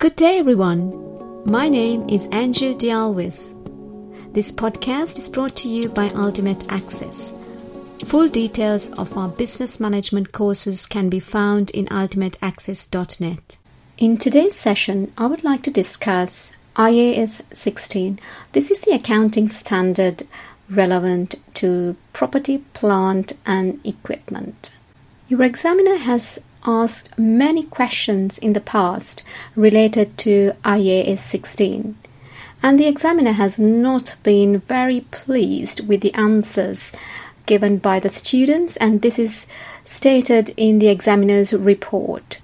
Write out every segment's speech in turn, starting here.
Good day, everyone. My name is Anju Dialwis. This podcast is brought to you by Ultimate Access. Full details of our business management courses can be found in ultimateaccess.net. In today's session, I would like to discuss IAS 16. This is the accounting standard relevant to property, plant, and equipment. Your examiner has asked many questions in the past related to IAS 16, and the examiner has not been very pleased with the answers given by the students, and this is stated in the examiner's report.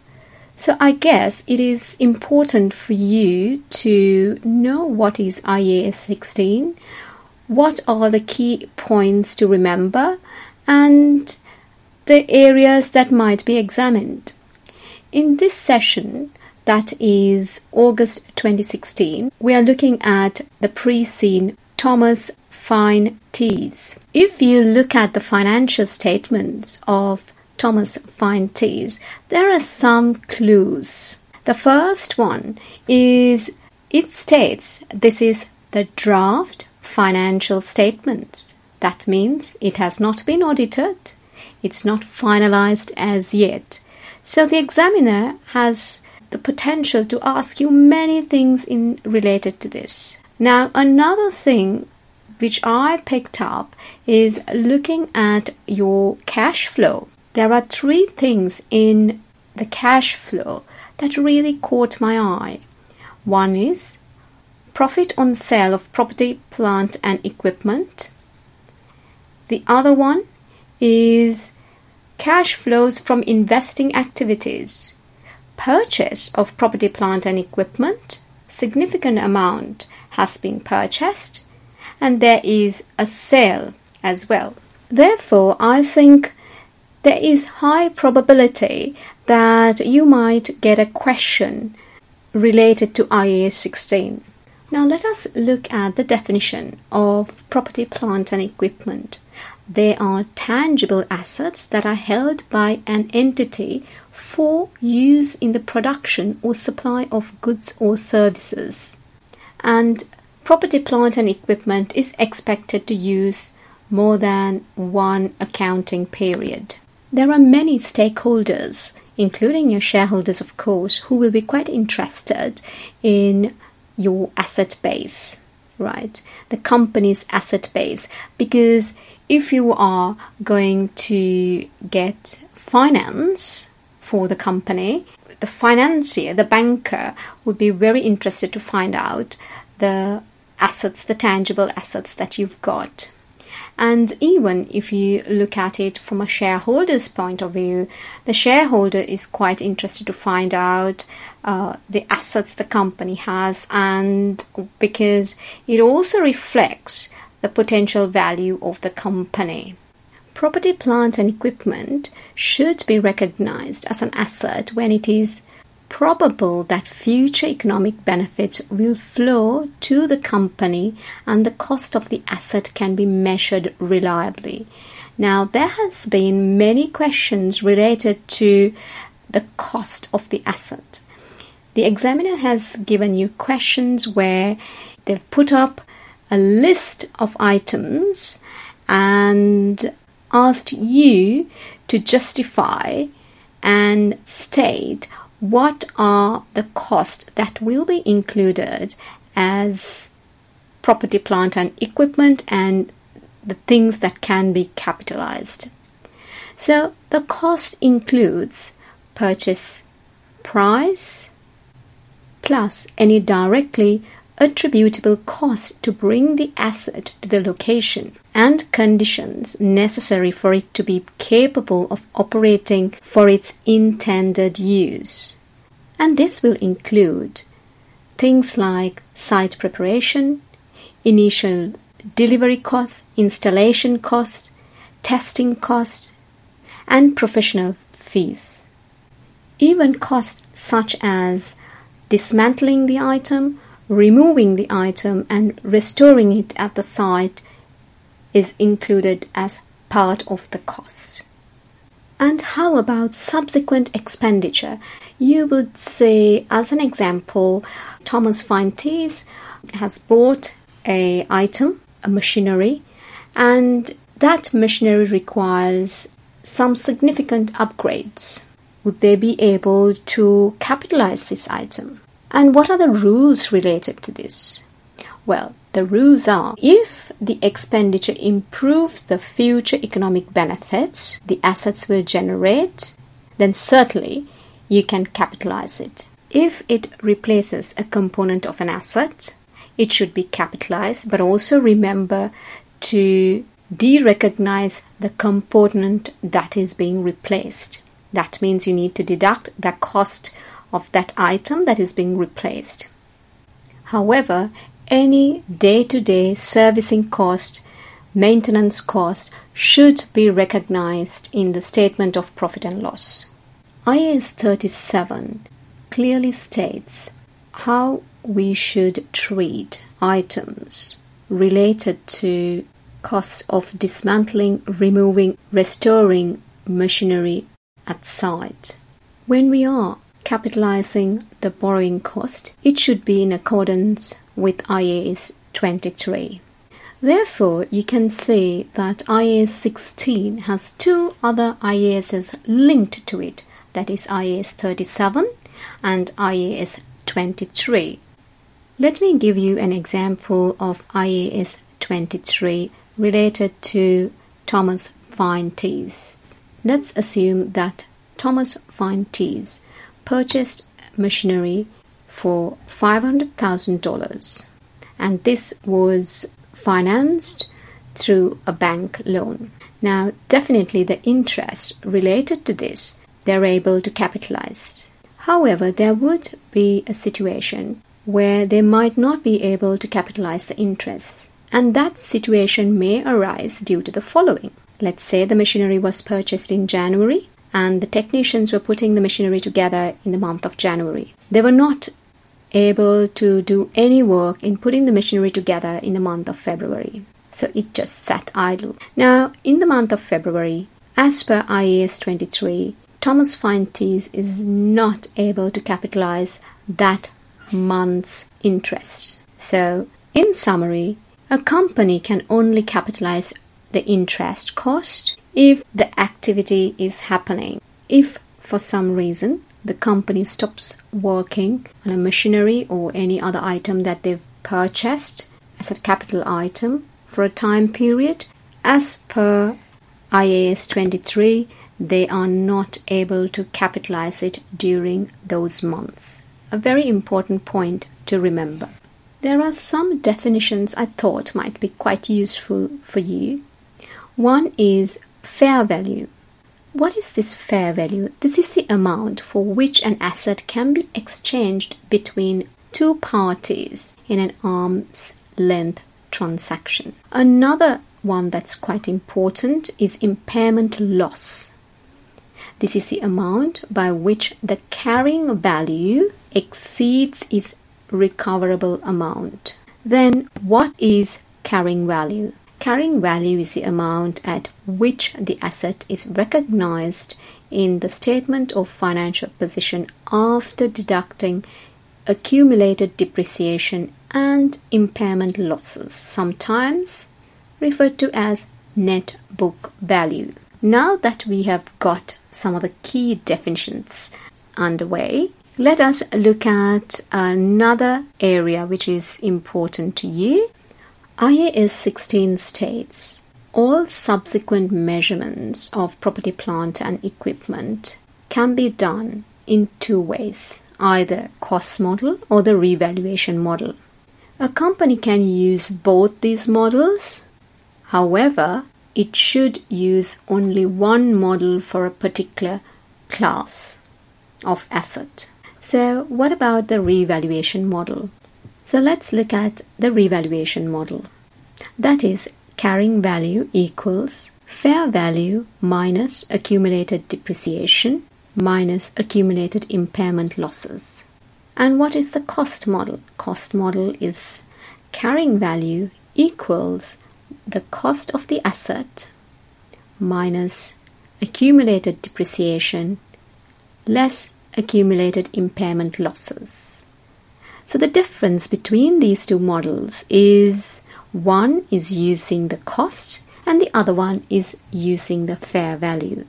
So, I guess it is important for you to know what is IAS 16, what are the key points to remember, and the areas that might be examined. In this session, that is August 2016, we are looking at the pre-seen Thomas Fine Tees. If you look at the financial statements of Thomas Fine Tees, there are some clues. The first one is it states this is the draft financial statements. That means it has not been audited it's not finalized as yet. So the examiner has the potential to ask you many things in related to this. Now another thing which I picked up is looking at your cash flow. There are three things in the cash flow that really caught my eye. One is profit on sale of property, plant, and equipment. The other one is Cash flows from investing activities. Purchase of property, plant, and equipment. Significant amount has been purchased, and there is a sale as well. Therefore, I think there is high probability that you might get a question related to IAS 16. Now let us look at the definition of property, plant and equipment. They are tangible assets that are held by an entity for use in the production or supply of goods or services. And property, plant, and equipment is expected to use more than one accounting period. There are many stakeholders, including your shareholders, of course, who will be quite interested in your asset base, right? The company's asset base, because if you are going to get finance for the company, the financier, the banker, would be very interested to find out the assets, the tangible assets that you've got. And even if you look at it from a shareholder's point of view, the shareholder is quite interested to find out uh, the assets the company has, and because it also reflects the potential value of the company. Property, plant, and equipment should be recognized as an asset when it is probable that future economic benefits will flow to the company and the cost of the asset can be measured reliably. Now, there has been many questions related to the cost of the asset. The examiner has given you questions where they've put up a list of items and asked you to justify and state what are the costs that will be included as property, plant, and equipment and the things that can be capitalized. So the cost includes purchase price plus any directly attributable cost to bring the asset to the location and conditions necessary for it to be capable of operating for its intended use. And this will include things like site preparation, initial delivery costs, installation costs, testing costs, and professional fees. Even costs such as dismantling the item removing the item and restoring it at the site is included as part of the cost. And how about subsequent expenditure? You would say, as an example, Thomas Fine has bought a item, a machinery, and that machinery requires some significant upgrades. Would they be able to capitalize this item? And what are the rules related to this? Well, the rules are if the expenditure improves the future economic benefits the assets will generate, then certainly you can capitalize it. If it replaces a component of an asset, it should be capitalized, but also remember to de-recognize the component that is being replaced. That means you need to deduct the cost of that item that is being replaced. However, any day to day servicing cost, maintenance cost should be recognized in the statement of profit and loss. IAS 37 clearly states how we should treat items related to costs of dismantling, removing, restoring machinery at site. When we are capitalizing the borrowing cost, it should be in accordance with IAS 23. Therefore, you can see that IAS 16 has two other IASs linked to it, that is IAS 37 and IAS 23. Let me give you an example of IAS 23 related to Thomas Fine Tees. Let's assume that Thomas Fine Tees purchased machinery for $500,000 and this was financed through a bank loan. Now, definitely the interest related to this they're able to capitalize. However, there would be a situation where they might not be able to capitalize the interest, and that situation may arise due to the following. Let's say the machinery was purchased in January and the technicians were putting the machinery together in the month of January. They were not able to do any work in putting the machinery together in the month of February. So it just sat idle. Now, in the month of February, as per IAS 23, Thomas Fine is not able to capitalize that month's interest. So, in summary, a company can only capitalize the interest cost if the activity is happening. If for some reason the company stops working on a machinery or any other item that they've purchased as a capital item for a time period, as per IAS 23, they are not able to capitalize it during those months. A very important point to remember. There are some definitions I thought might be quite useful for you. One is fair value. What is this fair value? This is the amount for which an asset can be exchanged between two parties in an arm's length transaction. Another one that's quite important is impairment loss. This is the amount by which the carrying value exceeds its recoverable amount. Then, what is carrying value? Carrying value is the amount at which the asset is recognized in the statement of financial position after deducting accumulated depreciation and impairment losses, sometimes referred to as net book value. Now that we have got some of the key definitions underway, let us look at another area which is important to you IAS 16 states all subsequent measurements of property, plant, and equipment can be done in two ways either cost model or the revaluation model. A company can use both these models. However, it should use only one model for a particular class of asset. So, what about the revaluation model? So let's look at the revaluation model. That is, carrying value equals fair value minus accumulated depreciation minus accumulated impairment losses. And what is the cost model? Cost model is carrying value equals the cost of the asset minus accumulated depreciation less accumulated impairment losses. So the difference between these two models is one is using the cost and the other one is using the fair value.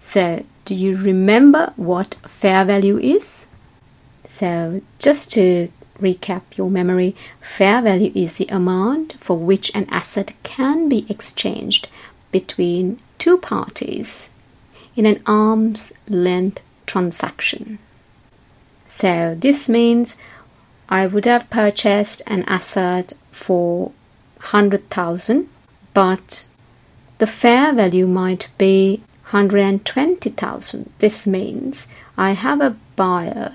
So, do you remember what fair value is? So, just to recap your memory, fair value is the amount for which an asset can be exchanged between two parties in an arm's length transaction. So, this means I would have purchased an asset for 100,000 but the fair value might be 120,000. This means I have a buyer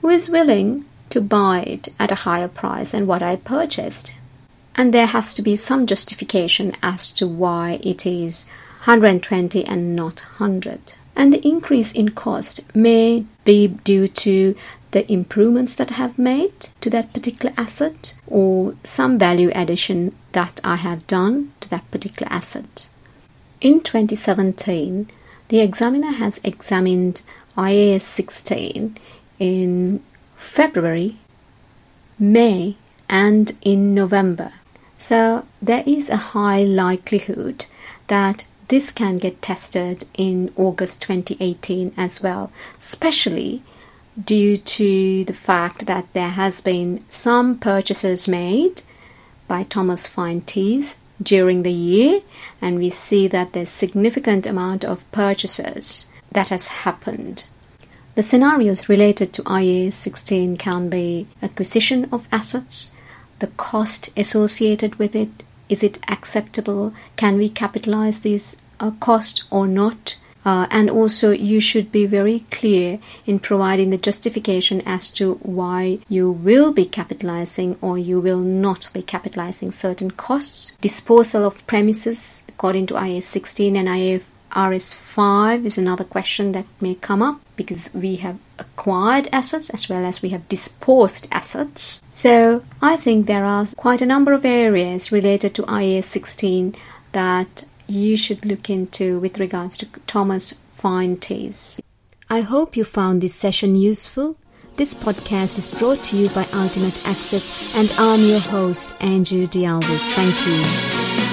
who is willing to buy it at a higher price than what I purchased. And there has to be some justification as to why it is 120 and not 100. And the increase in cost may be due to the improvements that I have made to that particular asset or some value addition that I have done to that particular asset. In 2017, the examiner has examined IAS 16 in February, May, and in November. So there is a high likelihood that this can get tested in August 2018 as well, especially due to the fact that there has been some purchases made by Thomas Fine Tees during the year and we see that there's significant amount of purchases that has happened. The scenarios related to IA 16 can be acquisition of assets, the cost associated with it, is it acceptable, can we capitalize this uh, cost or not, uh, and also, you should be very clear in providing the justification as to why you will be capitalizing or you will not be capitalizing certain costs. Disposal of premises according to IAS 16 and IFRS 5 is another question that may come up because we have acquired assets as well as we have disposed assets. So I think there are quite a number of areas related to IAS 16 that you should look into with regards to Thomas Fine Tees. I hope you found this session useful. This podcast is brought to you by Ultimate Access, and I'm your host, Andrew Dialvis. Thank you.